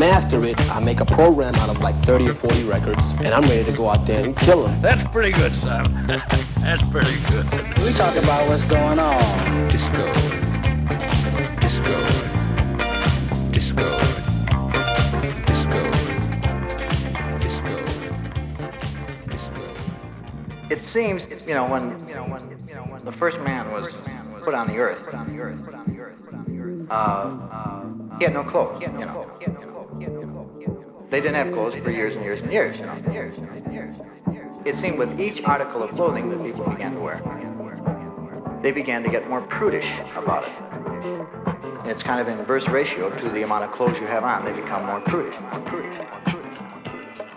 Master it, I make a program out of like 30 or 40 records, and I'm ready to go out there and kill them. That's pretty good, son. That's pretty good. We talk about what's going on. Disco. Disco. Disco. Disco. Disco. Disco. It seems, you know, when, you know, when, you know, when the first man was put on the earth, uh, uh, he had no clothes, you know. They didn't have clothes for years and years and years, you know. It seemed with each article of clothing that people began to wear, they began to get more prudish about it. It's kind of in inverse ratio to the amount of clothes you have on. They become more prudish, more prudish, more prudish.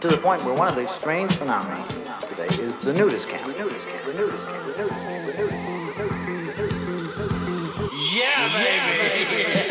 To the point where one of the strange phenomena today is the nudist camp. The nudist camp. The nudist camp. The nudist camp. The nudist camp. The nudist camp. Yeah, baby. The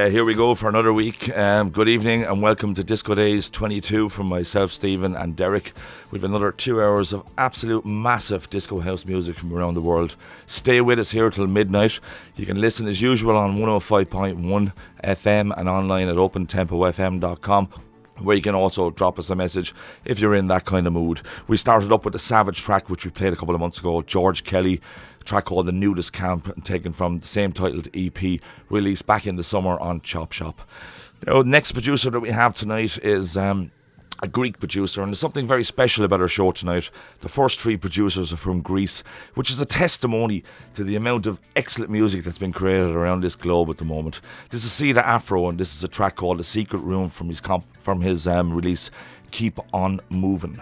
Yeah, here we go for another week. Um, good evening and welcome to Disco Days 22 from myself, Stephen, and Derek. We've another two hours of absolute massive disco house music from around the world. Stay with us here till midnight. You can listen as usual on 105.1 FM and online at opentempofm.com where you can also drop us a message if you're in that kind of mood. We started up with the Savage track, which we played a couple of months ago, George Kelly, track called The Nudist Camp, taken from the same titled EP, released back in the summer on Chop Shop. Now, next producer that we have tonight is. Um, a Greek producer, and there's something very special about our show tonight. The first three producers are from Greece, which is a testimony to the amount of excellent music that's been created around this globe at the moment. This is C Da Afro, and this is a track called "The Secret Room" from his comp- from his um, release "Keep On Moving."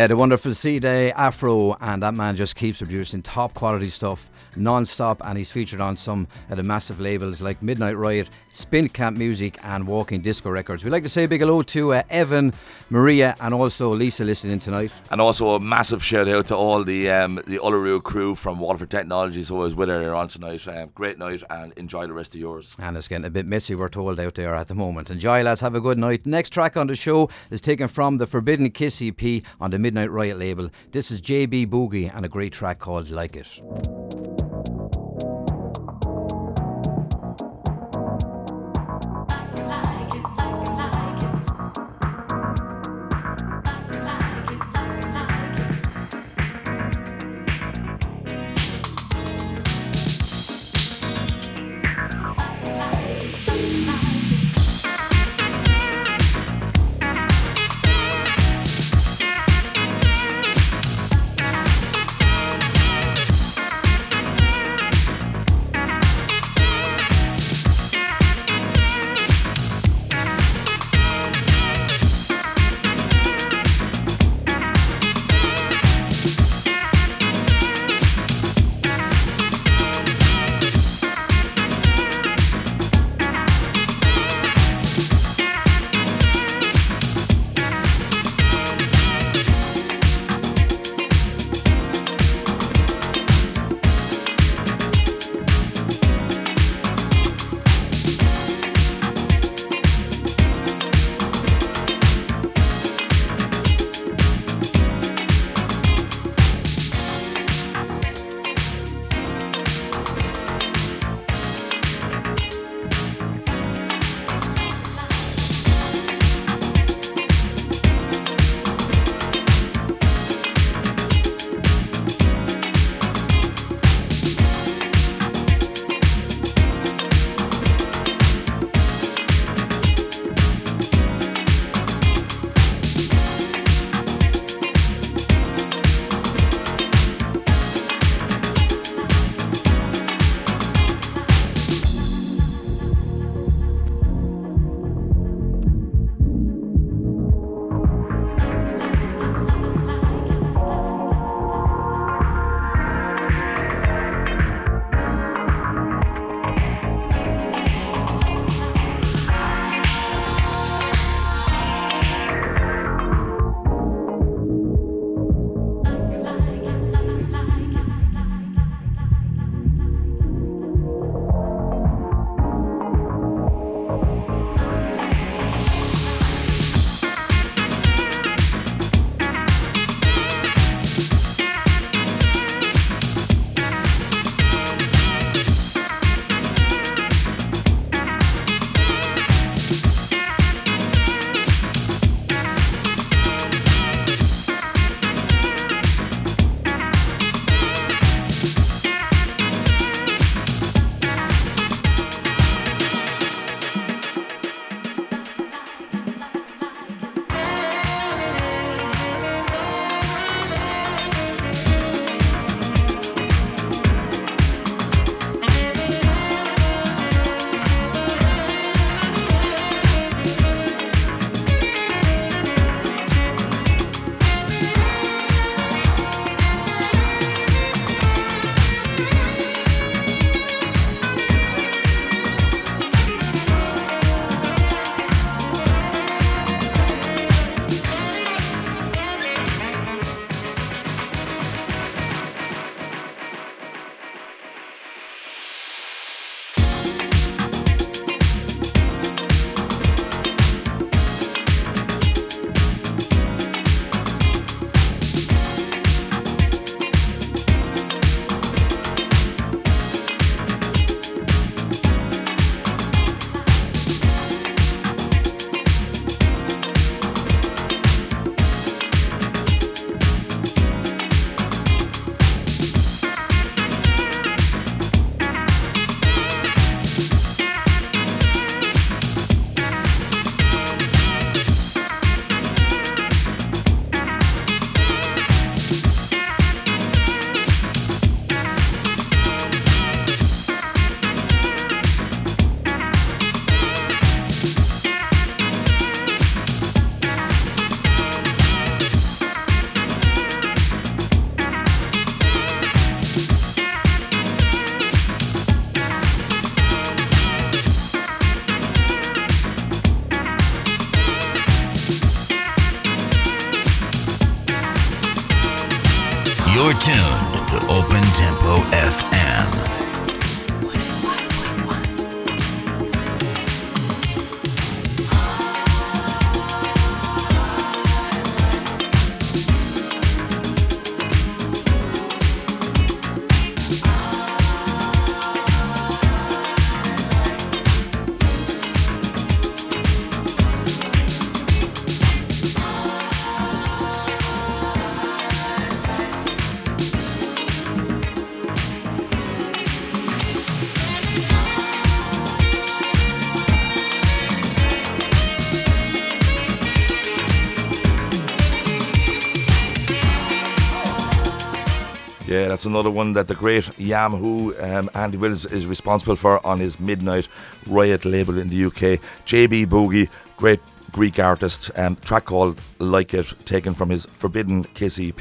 Yeah, the wonderful C Da Afro, and that man just keeps producing top quality stuff non stop. And he's featured on some of the massive labels like Midnight Riot, Spin Camp Music, and Walking Disco Records. We'd like to say a big hello to uh, Evan, Maria, and also Lisa listening tonight. And also a massive shout out to all the um, the Uluru crew from Waterford Technologies who was with her on tonight. Um, great night and enjoy the rest of yours. And it's getting a bit messy, we're told, out there at the moment. Enjoy, lads. Have a good night. Next track on the show is taken from the Forbidden Kiss EP on the Midnight Riot label. This is JB Boogie and a great track called Like It. That's another one that the great Yam Who um, Andy Wills, is responsible for on his Midnight Riot label in the UK. JB Boogie, great Greek artist, um, track called Like It, taken from his Forbidden Kiss EP,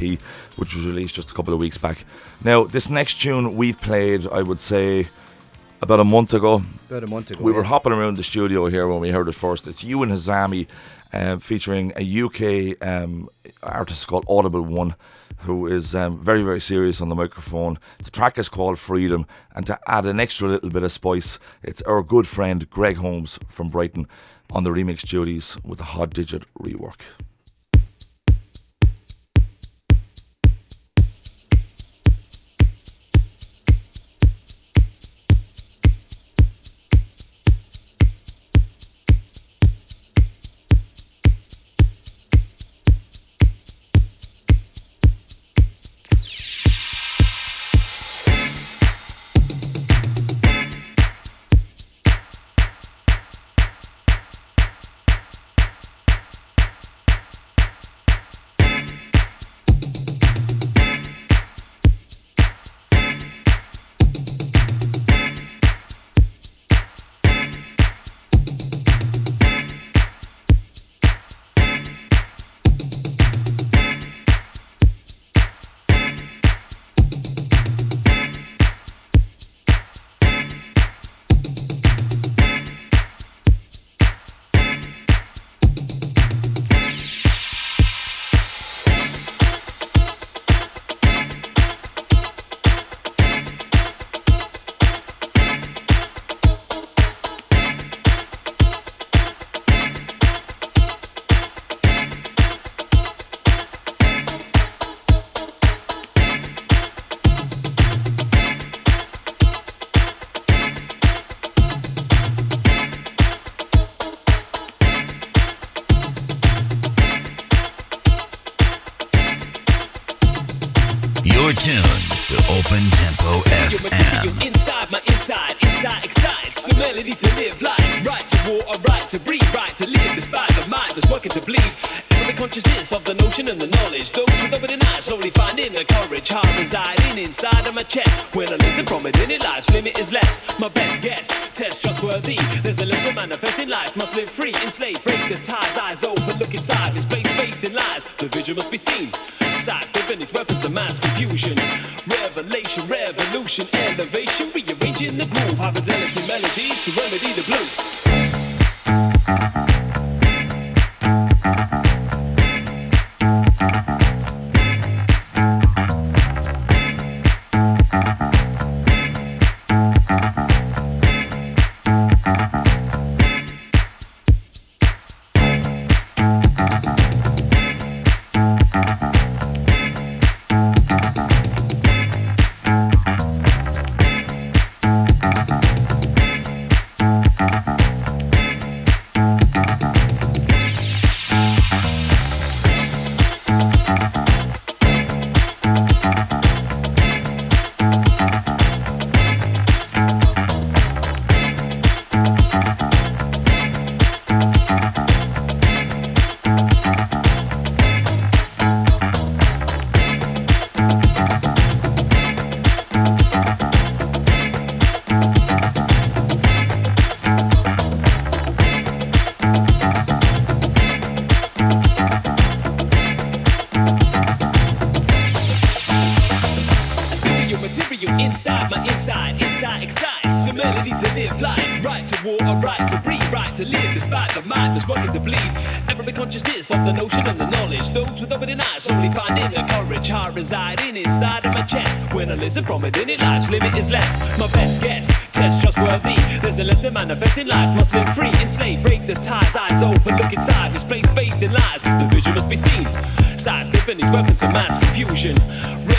which was released just a couple of weeks back. Now, this next tune we've played, I would say, about a month ago. About a month ago. We were hopping around the studio here when we heard it first. It's you and Hazami uh, featuring a UK um, artist called Audible One, who is um, very, very serious on the microphone. The track is called Freedom, and to add an extra little bit of spice, it's our good friend Greg Holmes from Brighton on the remix duties with a hot digit rework. Residing inside of my chest. When I listen from it, then it life's limit is less. My best guess, test trustworthy. There's a lesson manifesting life. Must live free, enslaved, break the ties. Eyes open, look inside. This place bathed in lies. The vision must be seen. Sidestepping these weapons of mass confusion.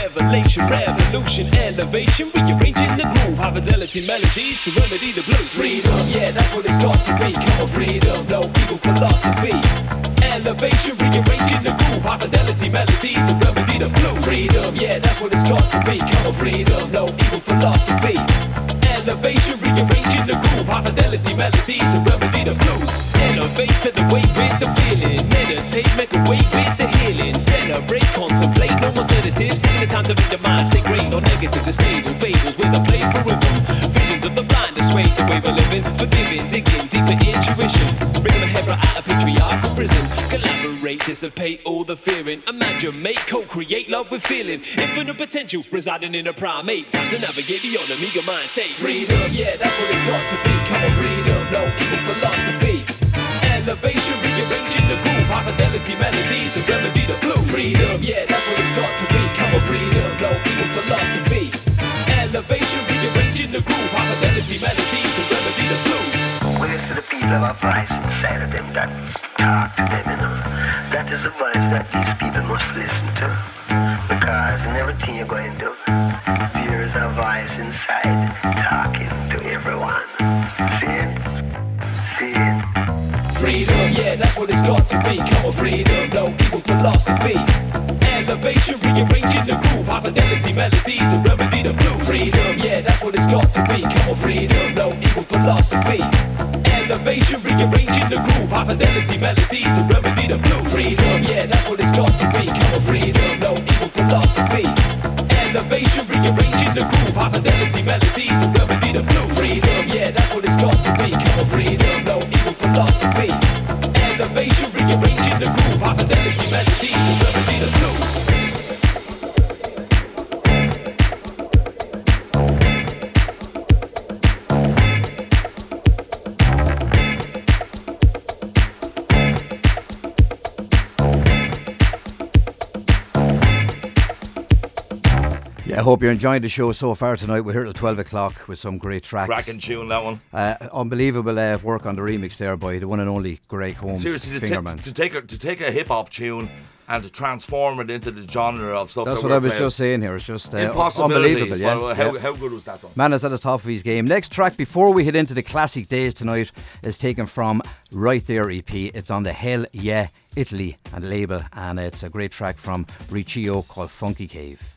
Revelation, revolution, elevation, rearranging the groove. High fidelity melodies to remedy the blues. Freedom, yeah, that's what it's got to be. Come on, freedom, no evil philosophy. Elevation, rearranging the groove. High fidelity melodies to remedy the blues. Freedom, yeah, that's what it's got to be. Come on, freedom, no evil philosophy. Elevation, rearranging the groove. High fidelity melodies to remedy the blues. Elevate for the way with the feeling. Meditate, make a way with the healing. Celebrate, contemplate, no more sedatives. Taking the time to make the mind stay great. No negative, disable fables with a playful rhythm. Visions of the blind, the way we're living. Forgiving, digging deeper intuition. Bringing the Hebra out of patriarchal prison. Collaborate, dissipate all the fearing. Imagine, make, co-create love with feeling. Infinite potential residing in a primate. Time to navigate beyond the Omega mind state. Freedom, yeah, that's what it's got to be. Come on, freedom, no evil philosophy. Elevation, rearranging the groove. High fidelity melodies to remedy the blue. Freedom, yeah, that's what it's got to be. Come on, freedom, no evil philosophy. Elevation, rearranging the groove. High fidelity melodies to remedy the blues. Where's the people of a voice inside of them that talk to them, you know? That is a voice that these people must listen to. Because in everything you're going to do, there is a voice inside talking to everyone. See it? See it? Freedom, yeah, that's what it's got to be. Come on, freedom, don't no evil philosophy. Elevation, rearranging the groove. High fidelity melodies to remedy the blue. Freedom, yeah, that's what it's got to be. Come on, freedom, no evil philosophy. Elevation, rearranging the groove. High fidelity melodies to remedy the blue. Freedom, yeah, that's what it's got to be. Come on, freedom, no evil philosophy. Elevation, rearranging the groove. High fidelity melodies to remedy the blue. Freedom, yeah, that's what it's got to be. Come on, freedom, no evil philosophy. Elevation, rearranging the groove. High fidelity melodies to remedy the blues. I hope you're enjoying the show so far tonight. We're here till 12 o'clock with some great tracks. Cracking tune, that one. Uh, unbelievable uh, work on the remix there by the one and only Greg Holmes, Seriously, to, Fingerman. to take a, to take a hip hop tune and to transform it into the genre of stuff. That's that what I was playing. just saying here. It's just uh, unbelievable. Yeah. Well, how, yeah. how good was that? Though? Man is at the top of his game. Next track before we head into the classic days tonight is taken from Right There EP. It's on the Hell Yeah Italy and label, and it's a great track from Riccio called Funky Cave.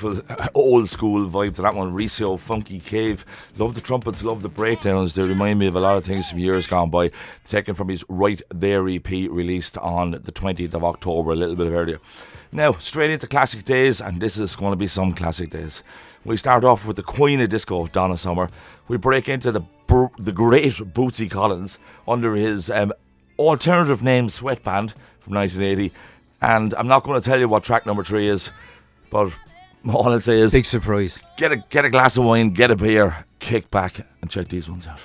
Beautiful old school vibe to that one. Ricio, Funky Cave. Love the trumpets, love the breakdowns. They remind me of a lot of things from years gone by. Taken from his Right There EP released on the 20th of October, a little bit earlier. Now, straight into classic days, and this is going to be some classic days. We start off with the Queen of Disco, Donna Summer. We break into the br- the great Bootsy Collins under his um, alternative name Sweatband from 1980. And I'm not going to tell you what track number three is, but all I'll say is Big surprise. get a get a glass of wine, get a beer, kick back, and check these ones out.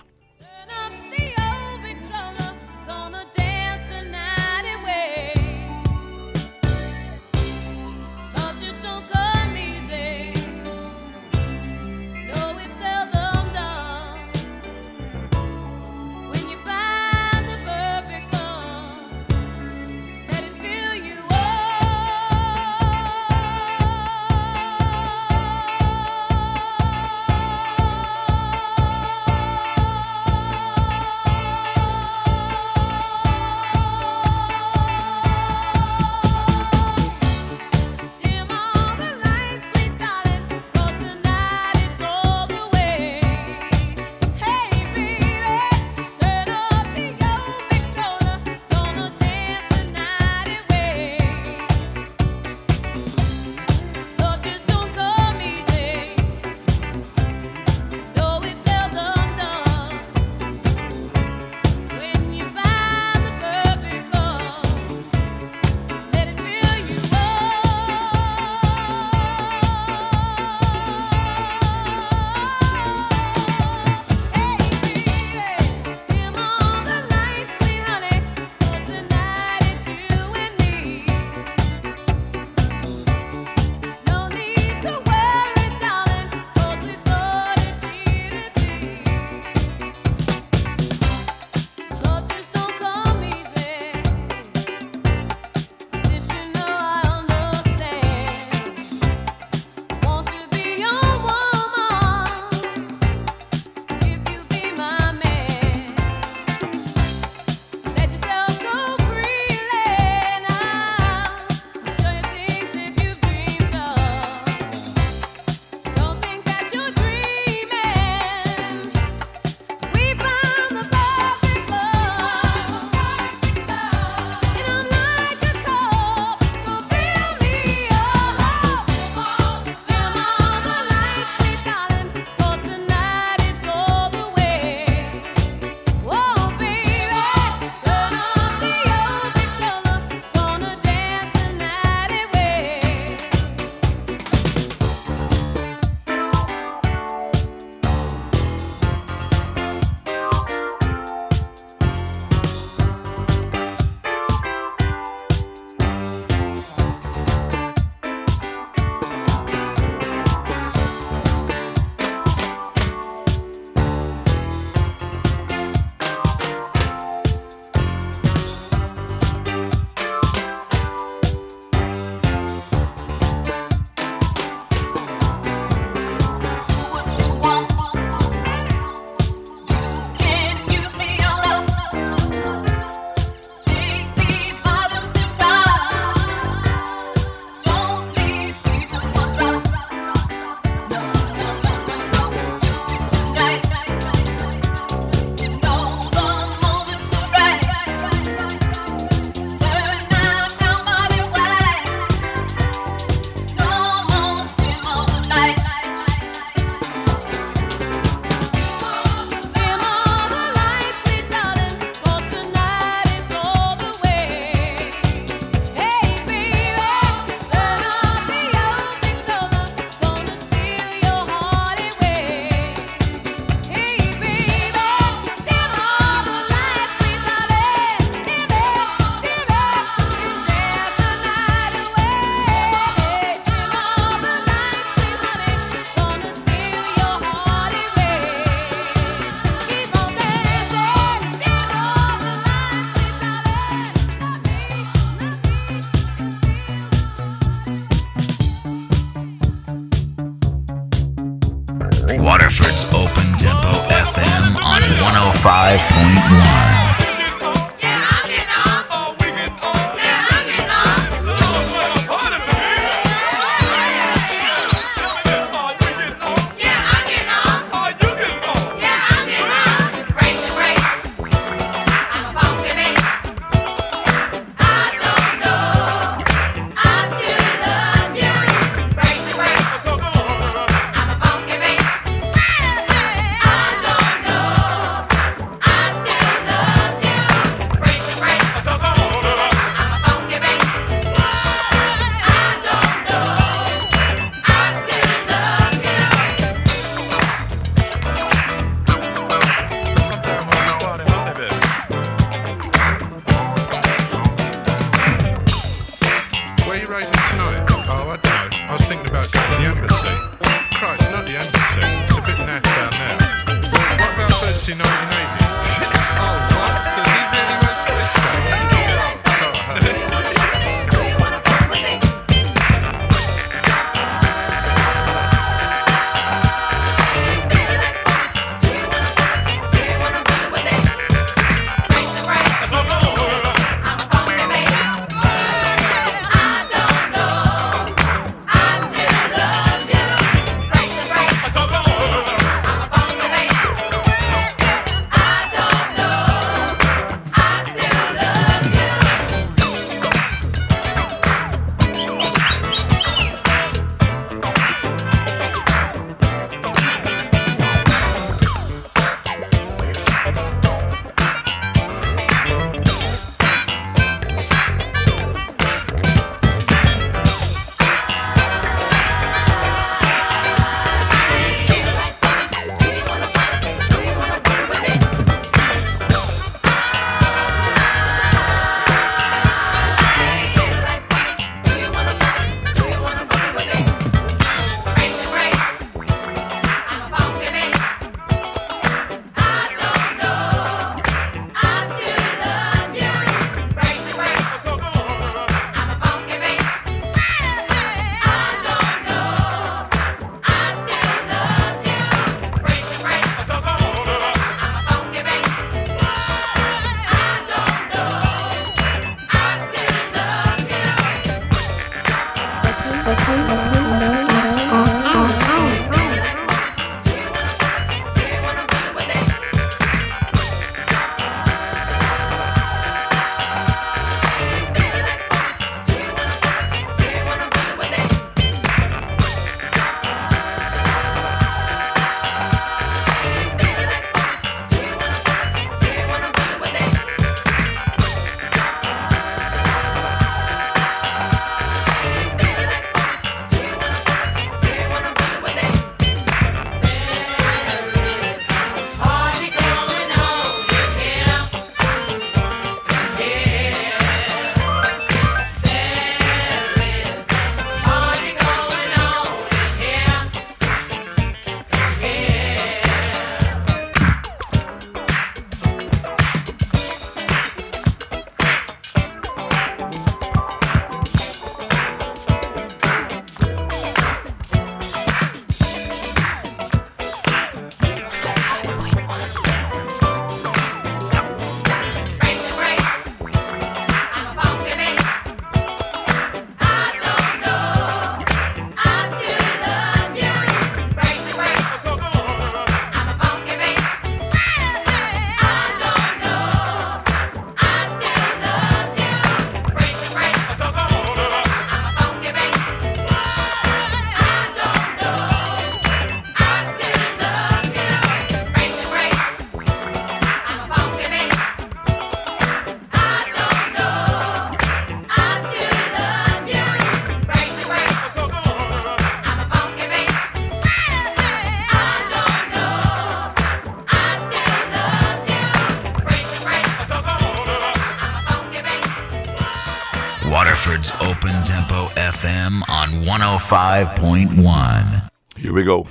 105.1. Here we go.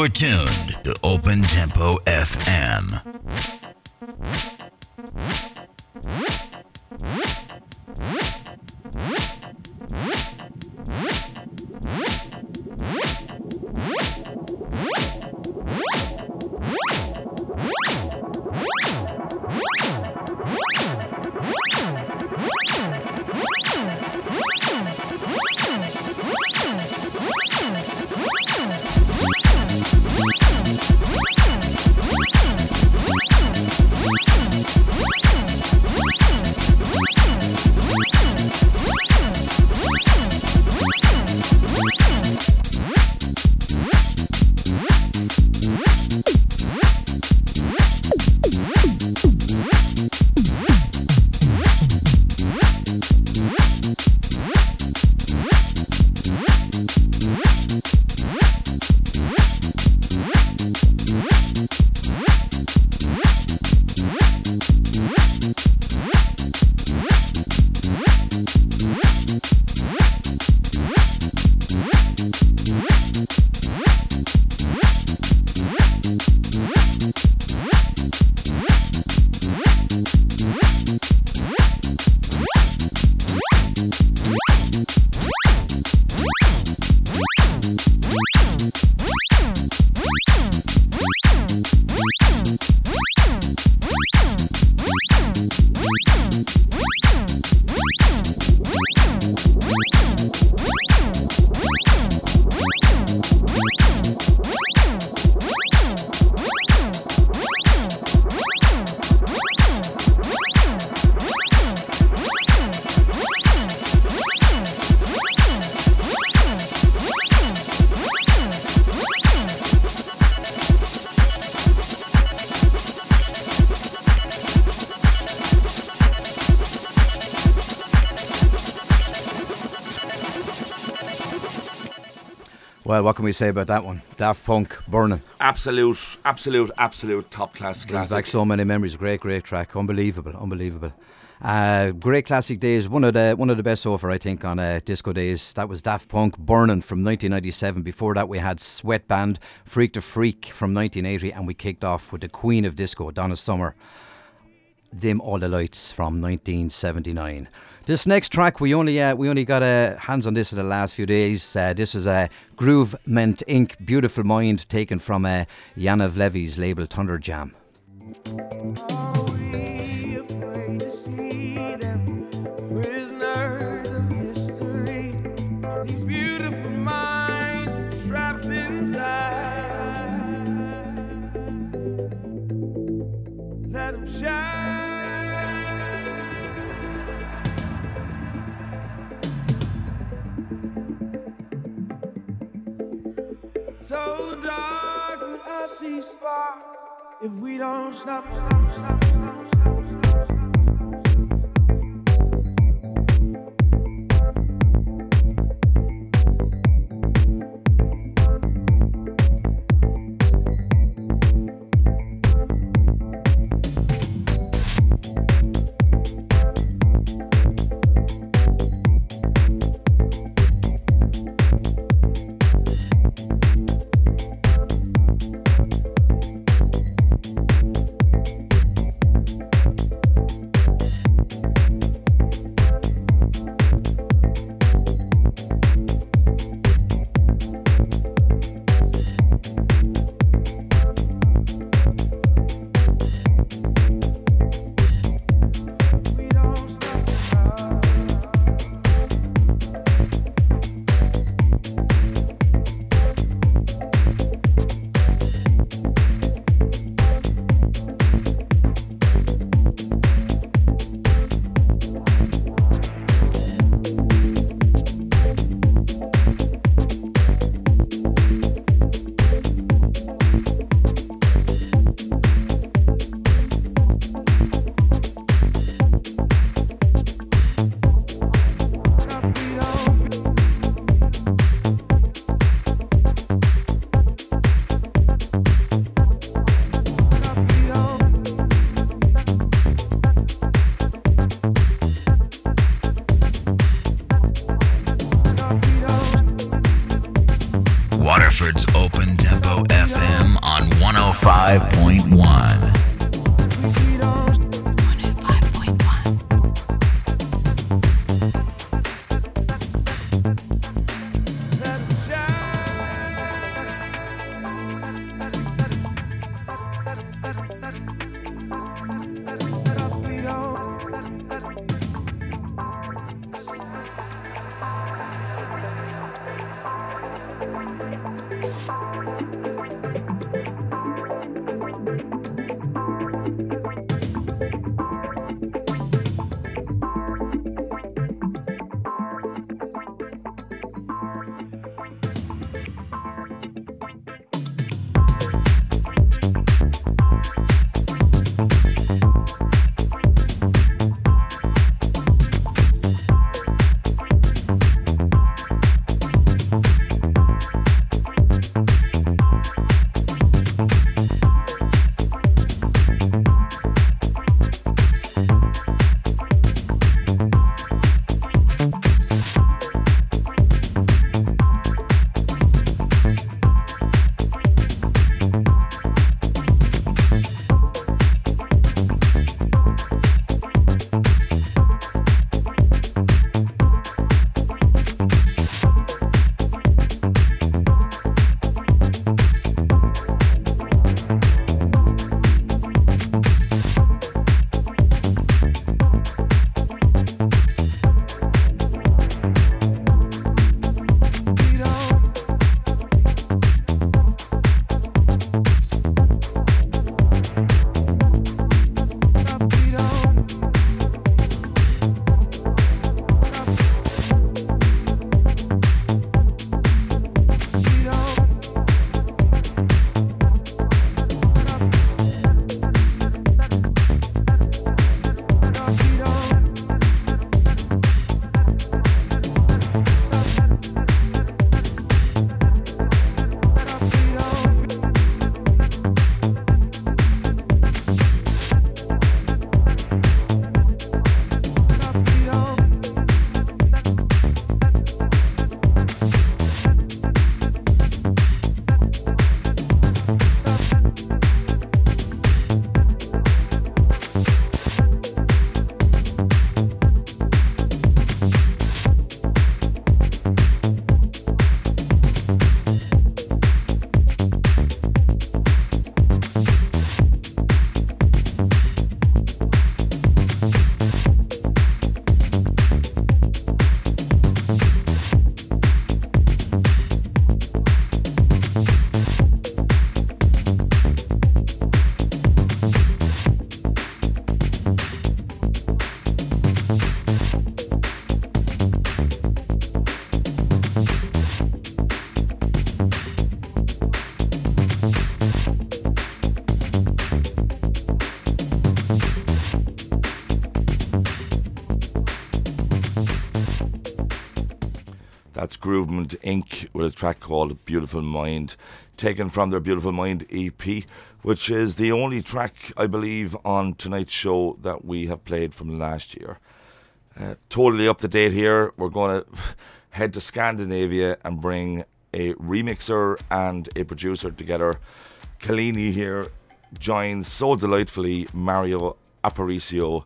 You're tuned Well, what can we say about that one? Daft Punk, Burning. Absolute, absolute, absolute top class Brings classic. back so many memories. Great, great track. Unbelievable, unbelievable. Uh, great classic days. One of the one of the best far, I think, on uh, disco days. That was Daft Punk, Burning from 1997. Before that, we had Sweat Band, Freak to Freak from 1980, and we kicked off with the Queen of Disco, Donna Summer. Dim All the Lights from 1979. This next track, we only uh, we only got uh, hands on this in the last few days. Uh, this is a uh, Groove Meant Inc. Beautiful Mind, taken from uh, Yanav Levy's label Thunder Jam. See sparks. If we don't stop, stop, stop, stop, Inc. with a track called Beautiful Mind, taken from their Beautiful Mind EP, which is the only track, I believe, on tonight's show that we have played from last year. Uh, totally up to date here. We're going to head to Scandinavia and bring a remixer and a producer together. Kalini here joins so delightfully Mario Aparicio.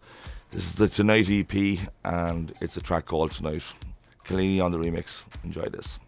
This is the Tonight EP and it's a track called Tonight. Kalini on the remix. Enjoy this.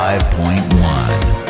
105.1.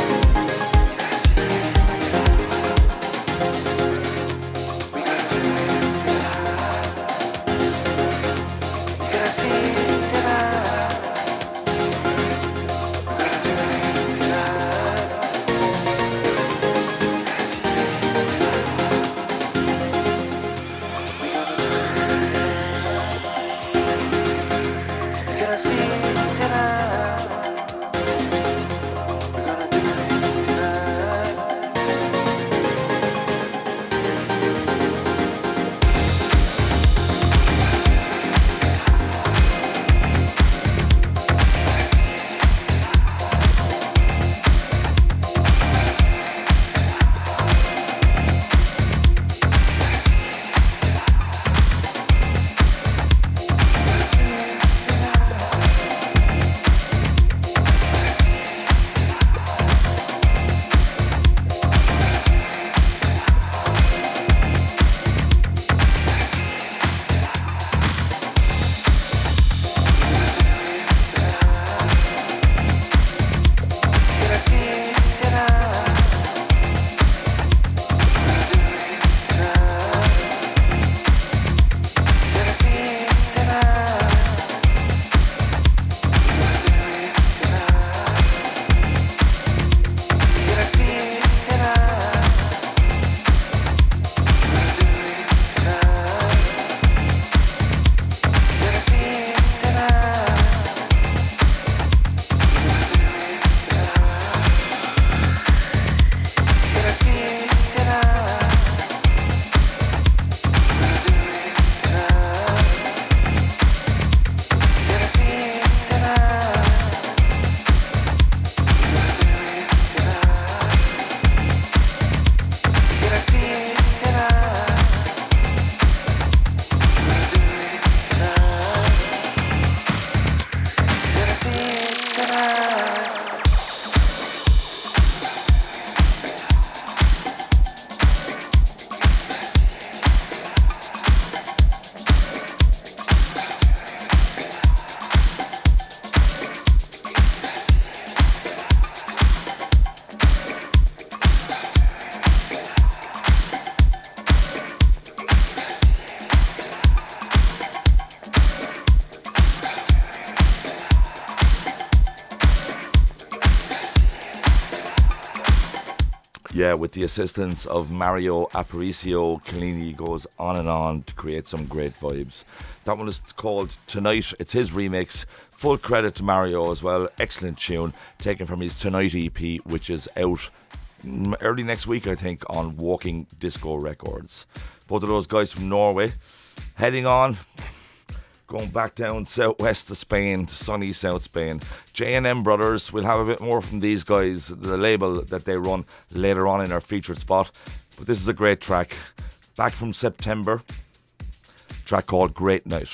with the assistance of Mario Aparicio, Kellini goes on and on to create some great vibes. That one is called Tonight. It's his remix. Full credit to Mario as well. Excellent tune taken from his Tonight EP, which is out early next week, I think, on Walking Disco Records. Both of those guys from Norway. Heading on, going back down southwest to Spain, sunny South Spain. J&M Brothers, we'll have a bit more from these guys, the label that they run later on in our featured spot. But this is a great track. Back from September, track called Great Night.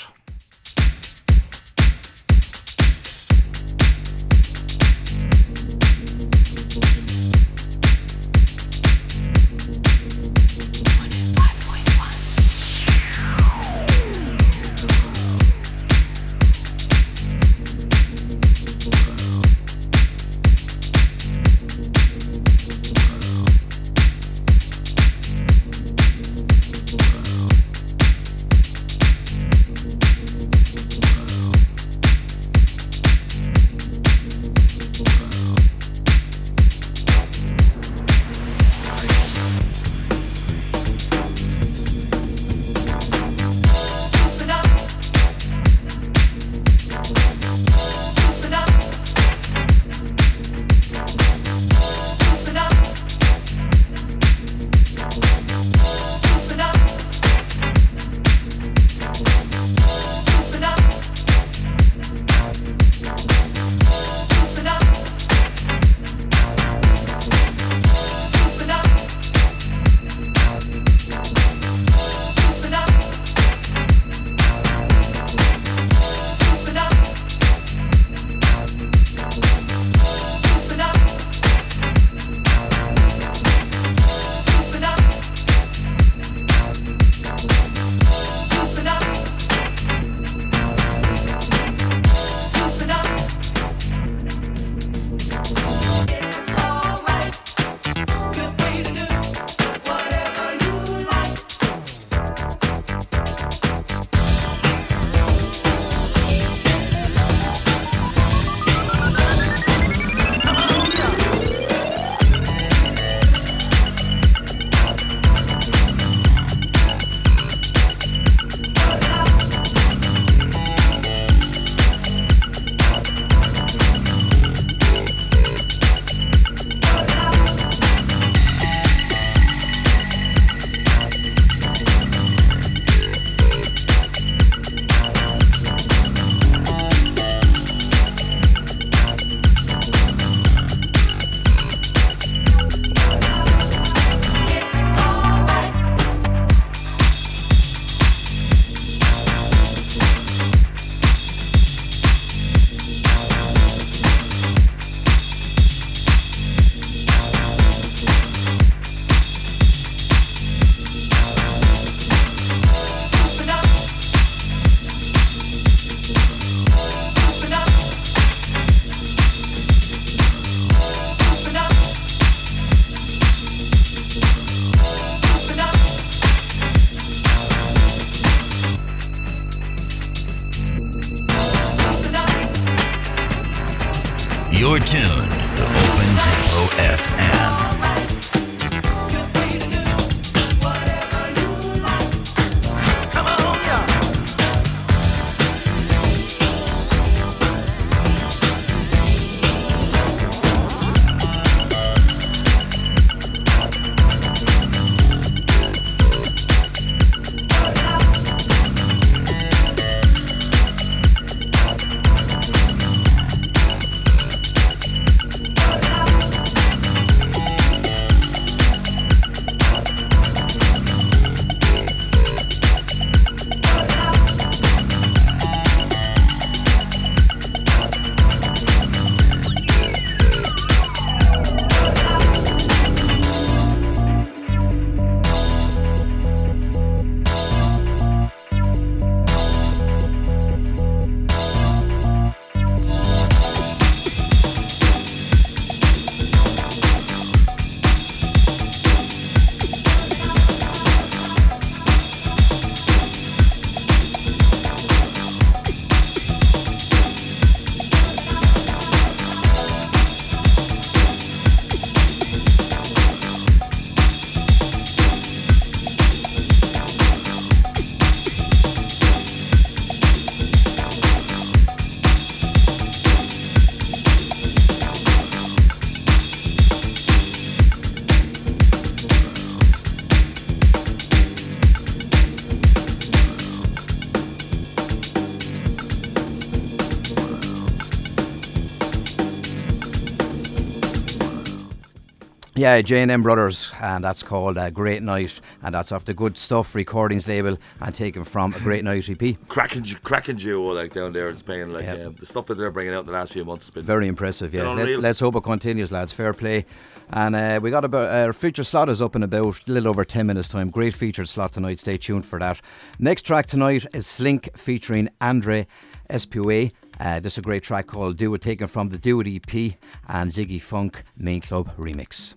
Yeah, J&M Brothers, and that's called uh, Great Night, and that's off the Good Stuff Recordings label and taken from a Great Night EP. Cracking, cracking duo like down there in Spain. Like um, the stuff that they're bringing out in the last few months has been Very impressive, yeah. Let, us hope it continues, lads. Fair play. And uh, we got about our feature slot is up in about a little over 10 minutes' time. Great featured slot tonight. Stay tuned for that. Next track tonight is Slink featuring Andre Espeut. Uh, this is a great track called Do It, taken from the Do It EP and Ziggy Funk Main Club remix.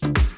Thank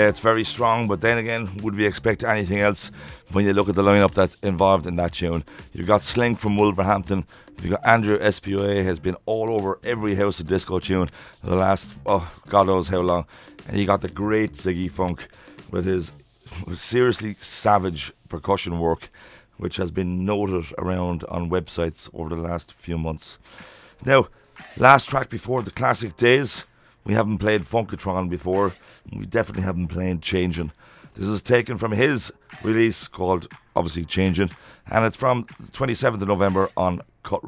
Yeah, it's very strong, but then again, would we expect anything else when you look at the lineup that's involved in that tune? You've got Sling from Wolverhampton, you've got Andrew Espeut, has been all over every house of disco tune the last, oh, God knows how long. And you got the great Ziggy Funk with his seriously savage percussion work, which has been noted around on websites over the last few months. Now, last track before the classic days, we haven't played Funkatron before. We definitely haven't played Changing. This is taken from his release called, obviously, Changing, and it's from the 27th of November on Cut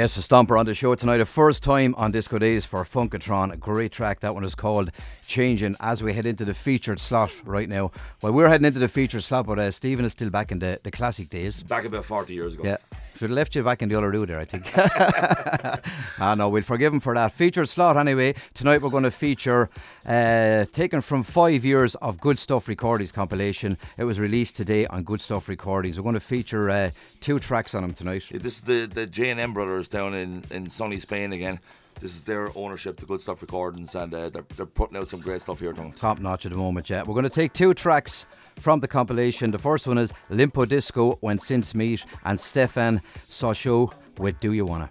Yes, a stomper on the show tonight. A first time on Disco Days for Funkatron. A great track. That one is called Changing as we head into the featured slot right now. Well, we're heading into the featured slot, but uh, Stephen is still back in the, the classic days. Back about 40 years ago. Yeah. Should have left you back in the other room there, I think. ah, no, we'll forgive him for that. Featured slot, anyway. Tonight we're going to feature, uh, taken from five years of Good Stuff Recordings compilation. It was released today on Good Stuff Recordings. We're going to feature uh, two tracks on them tonight. Yeah, This is the, the J&M brothers down in, in sunny Spain again. This is their ownership, the Good Stuff Recordings, and uh, they're, they're putting out some great stuff here, Tom. Top notch at the moment, yeah. We're going to take two tracks from the compilation. The first one is Limpo Disco When Since Meet and Stefan Sochaux with Do You Wanna.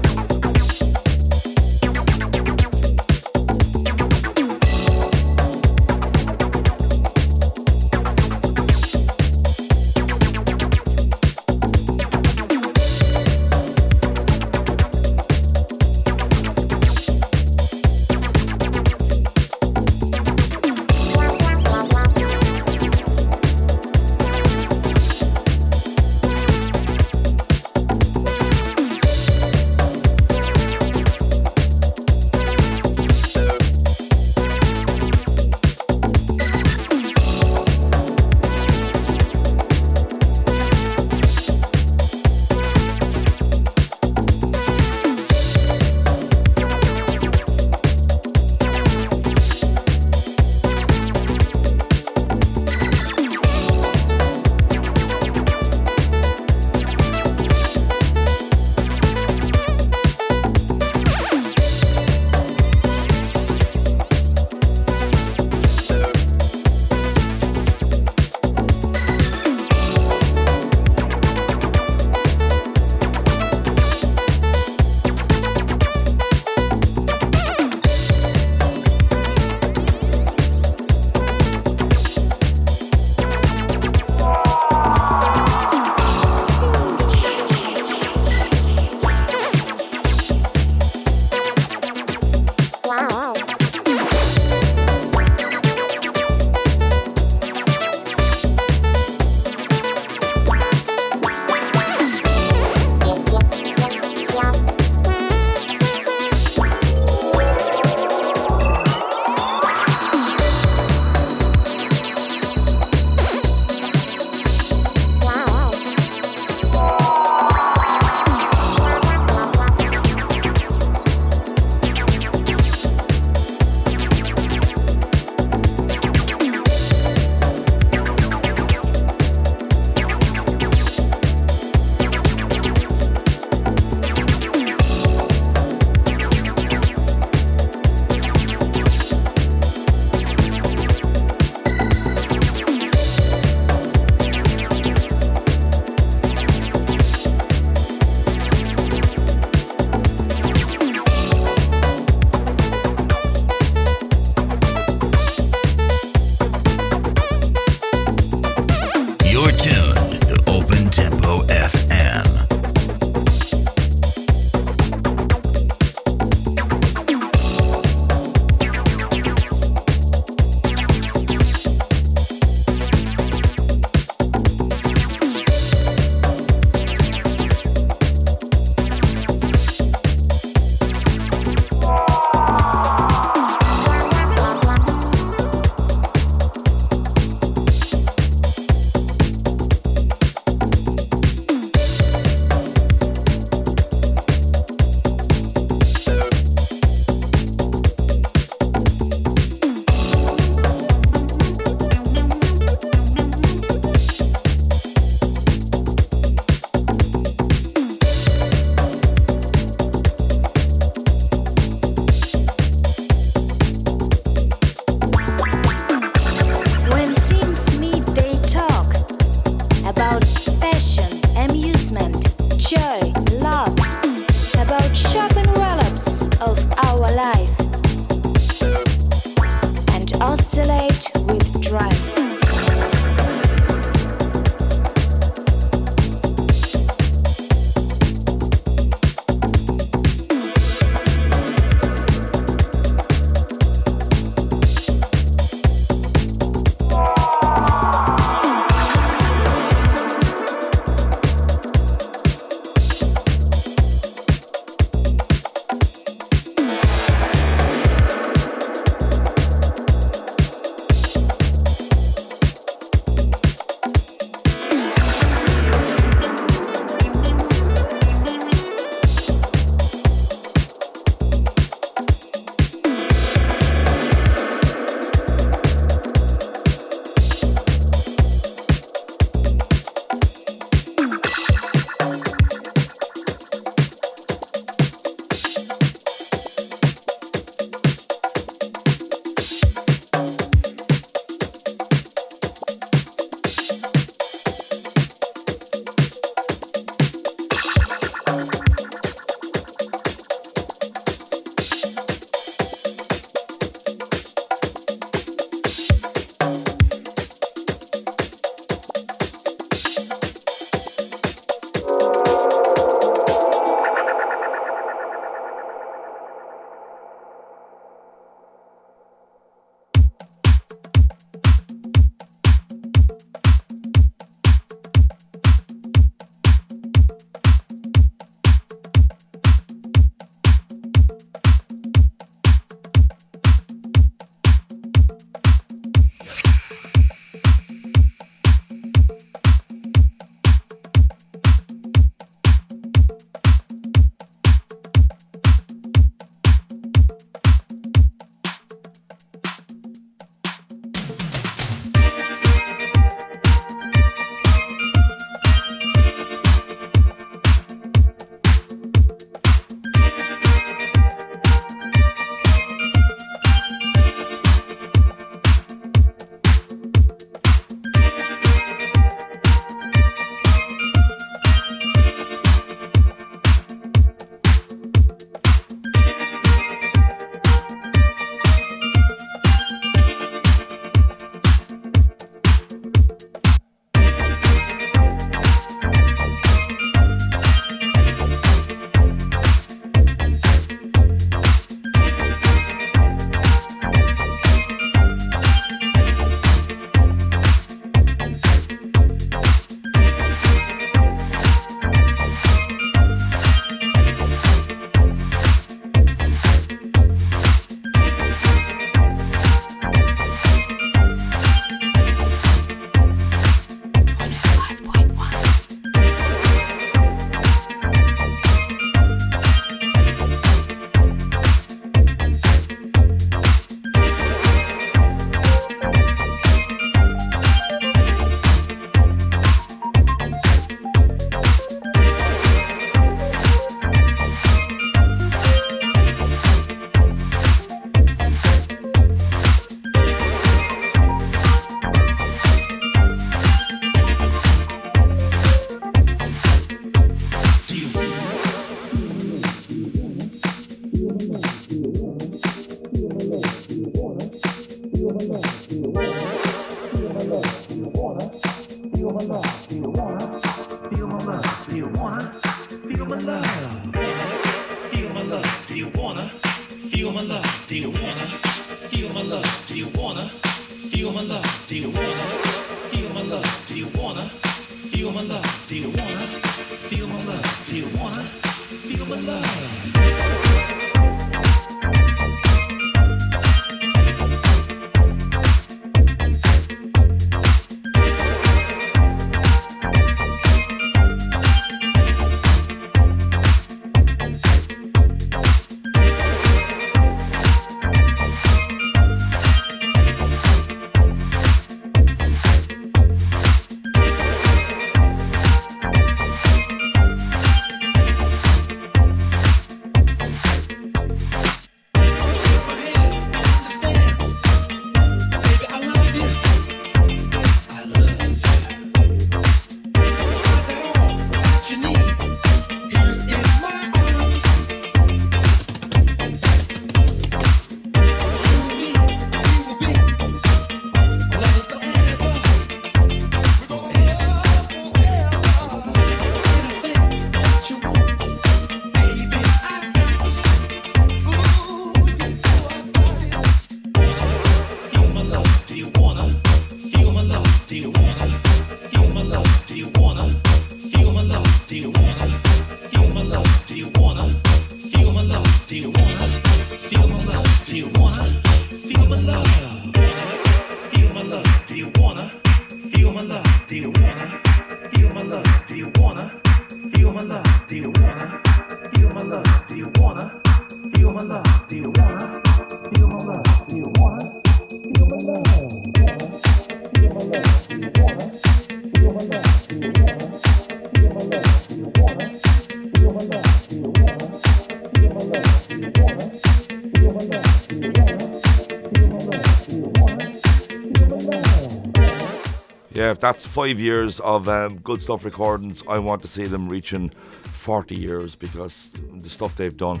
If that's five years of um, good stuff recordings, I want to see them reaching 40 years because the stuff they've done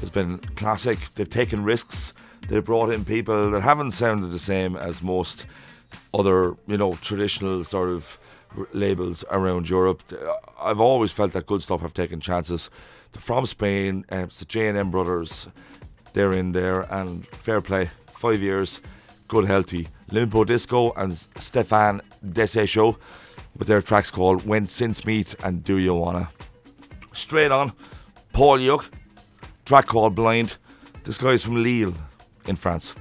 has been classic. They've taken risks. They've brought in people that haven't sounded the same as most other, you know, traditional sort of labels around Europe. I've always felt that good stuff have taken chances. They're from Spain, um, it's the J&M brothers. They're in there, and fair play. Five years, good, healthy. Limpo Disco and Stefan Desesho with their tracks called When Since Meet and Do You Wanna. Straight on, Paul Yuck, track called Blind. This guy's from Lille in France.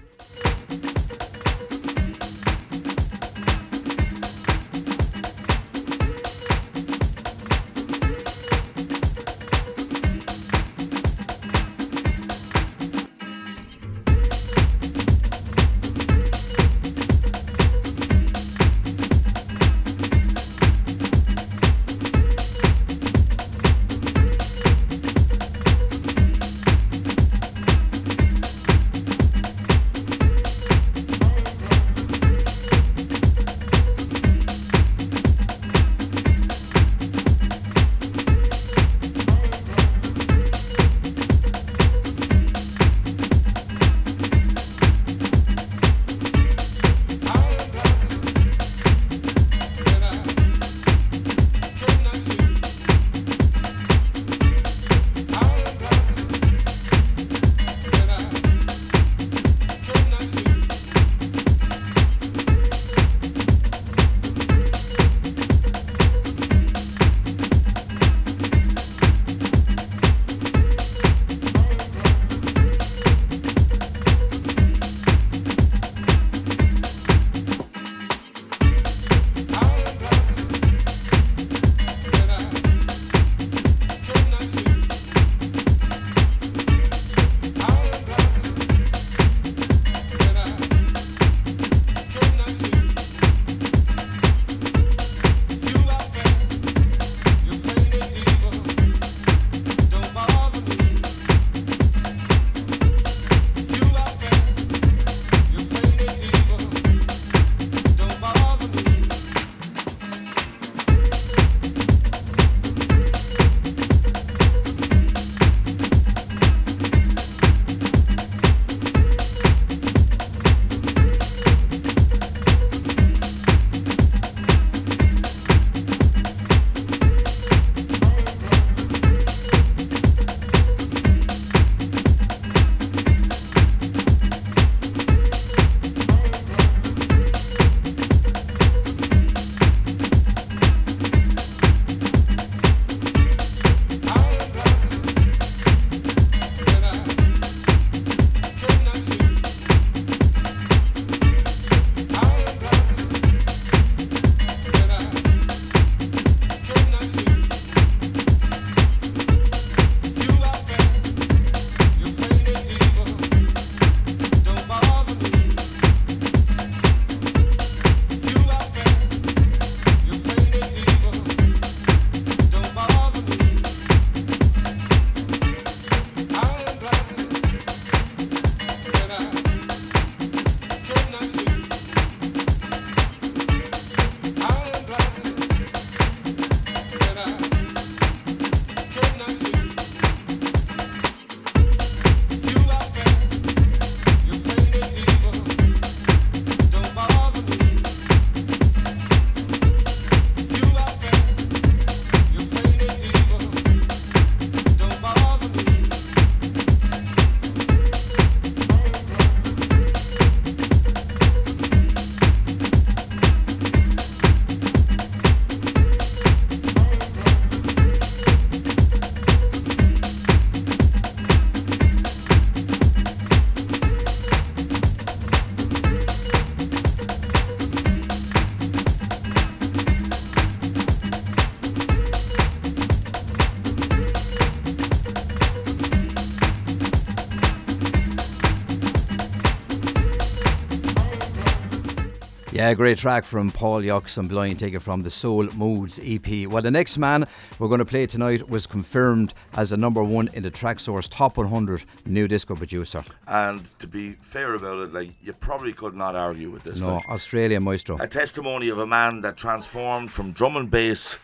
Yeah, great track from Paul Yucks and Blind, taken from the Soul Moods EP. Well, the next man we're going to play tonight was confirmed as the number one in the Traxsource Top 100 new disco producer. And to be fair about it, like you probably could not argue with this. No, like. Australian maestro. a testimony of a man that transformed from drum and bass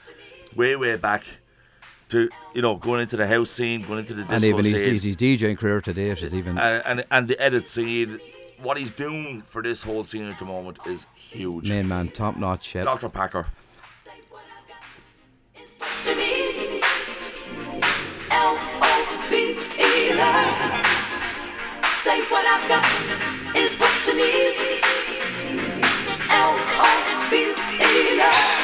way, way back to you know going into the house scene, going into the disco And even his, scene, his, his DJing career to date is even. uh, and and the edit scene. What he's doing for this whole scene at the moment is huge. Main man, top notch. Yeah. Dr. Packer. L-O-V-E love. Say what I've got is what you need. L-O-V-E love.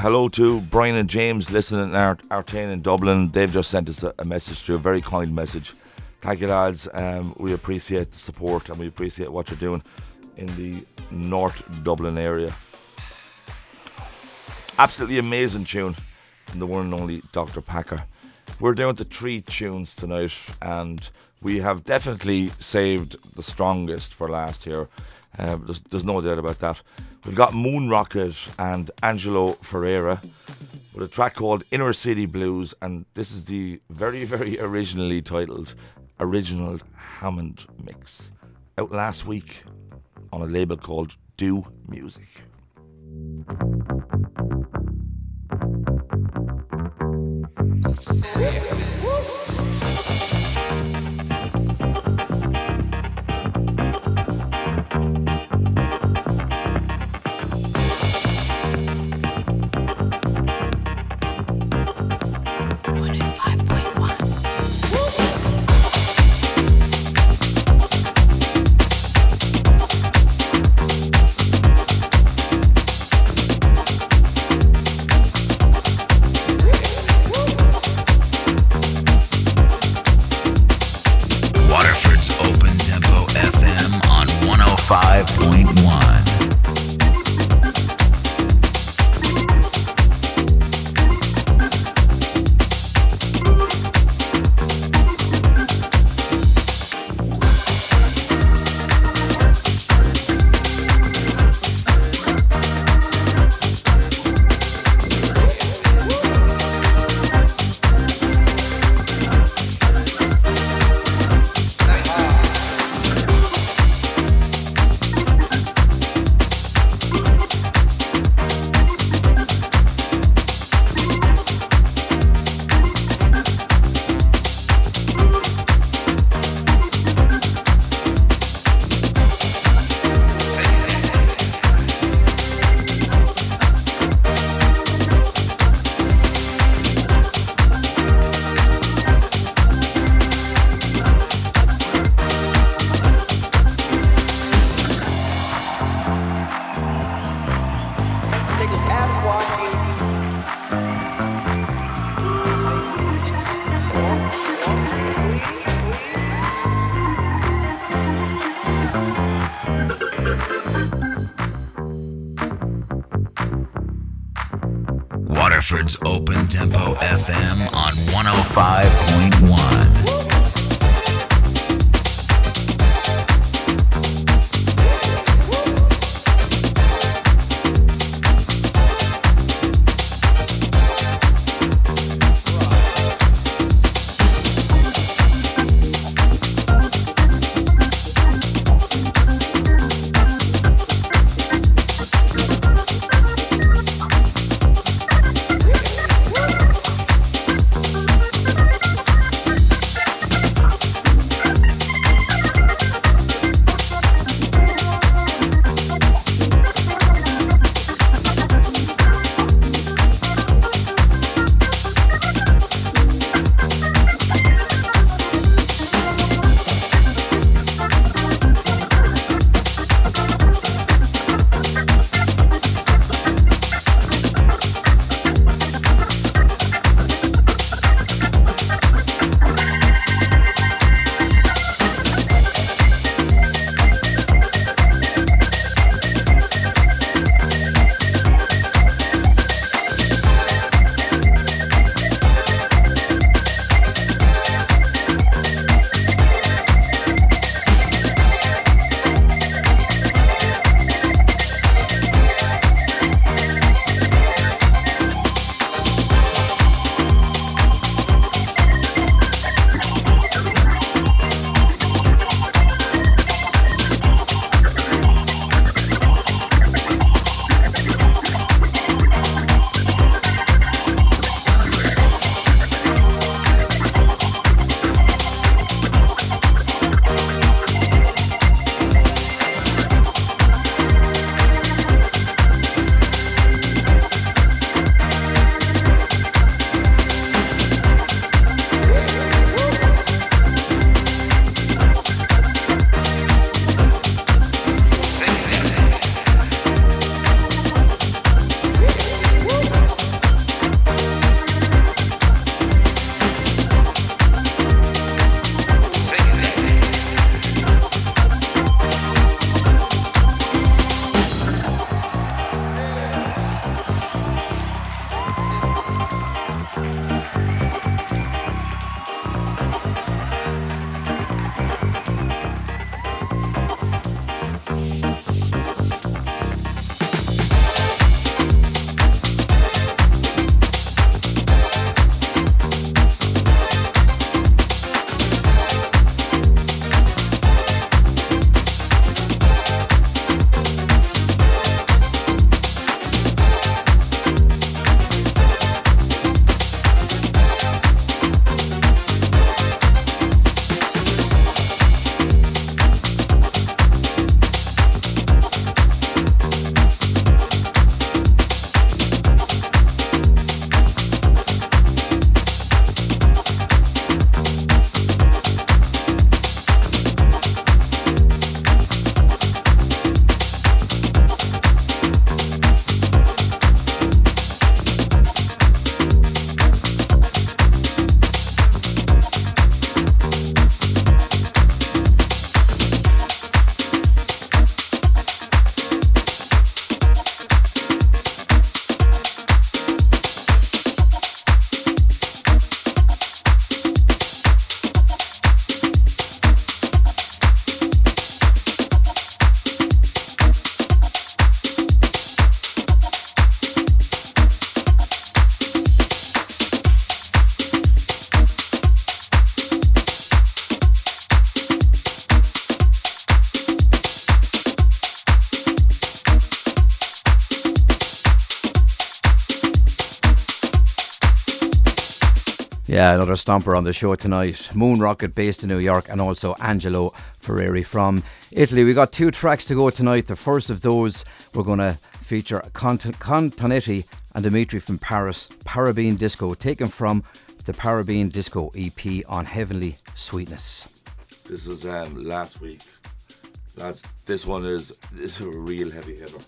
Hello to Brian and James listening in Art- Artane in Dublin. They've just sent us a, a message through, a very kind message. Thank you, lads. Um, we appreciate the support and we appreciate what you're doing in the North Dublin area. Absolutely amazing tune from the one and only Dr. Packer. We're down to three tunes tonight, and we have definitely saved the strongest for last here. Uh, there's, there's no doubt about that. We've got Moon Rocket and Angelo Ferreri with a track called Inner City Blues, and this is the very, very originally titled Original Hammond Mix. Out last week on a label called Do Music. Waterford's Tempo Yeah, another stomper on the show tonight. Moon Rocket based in New York and also Angelo Ferreri from Italy. We got two tracks to go tonight. The first of those we're going to feature Cont- Cotonete and Dimitri from Paris, Parabean Disco, taken from the Parabean Disco EP on Heavenly Sweetness. This is um, last week. That's this one is this is a real heavy hitter.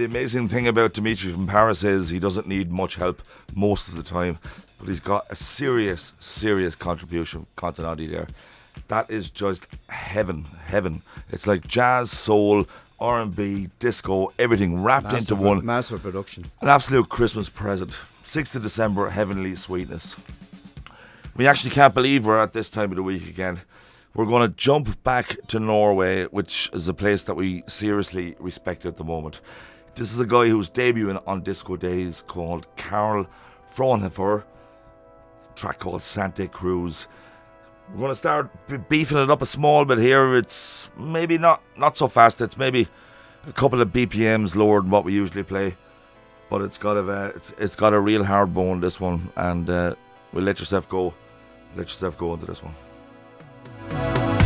The amazing thing about Dimitri from Paris is he doesn't need much help most of the time, but he's got a serious, serious contribution continuity there. That is just heaven, heaven. It's like jazz, soul, R&B, disco, everything wrapped Massive, into one. massive production. An absolute Christmas present. 6th of December, Heavenly Sweetness. We actually can't believe we're at this time of the week again. We're going to jump back to Norway, which is a place that we seriously respect at the moment. This is a guy who's debuting on Disco Days called Carl Fraunhofer. Track called Santa Cruz. We're going to start beefing it up a small bit here. It's maybe not not so fast. It's maybe a couple of BPMs lower than what we usually play, but it's got a uh, it's it's got a real hard bone this one, and uh, we'll let yourself go, let yourself go into this one.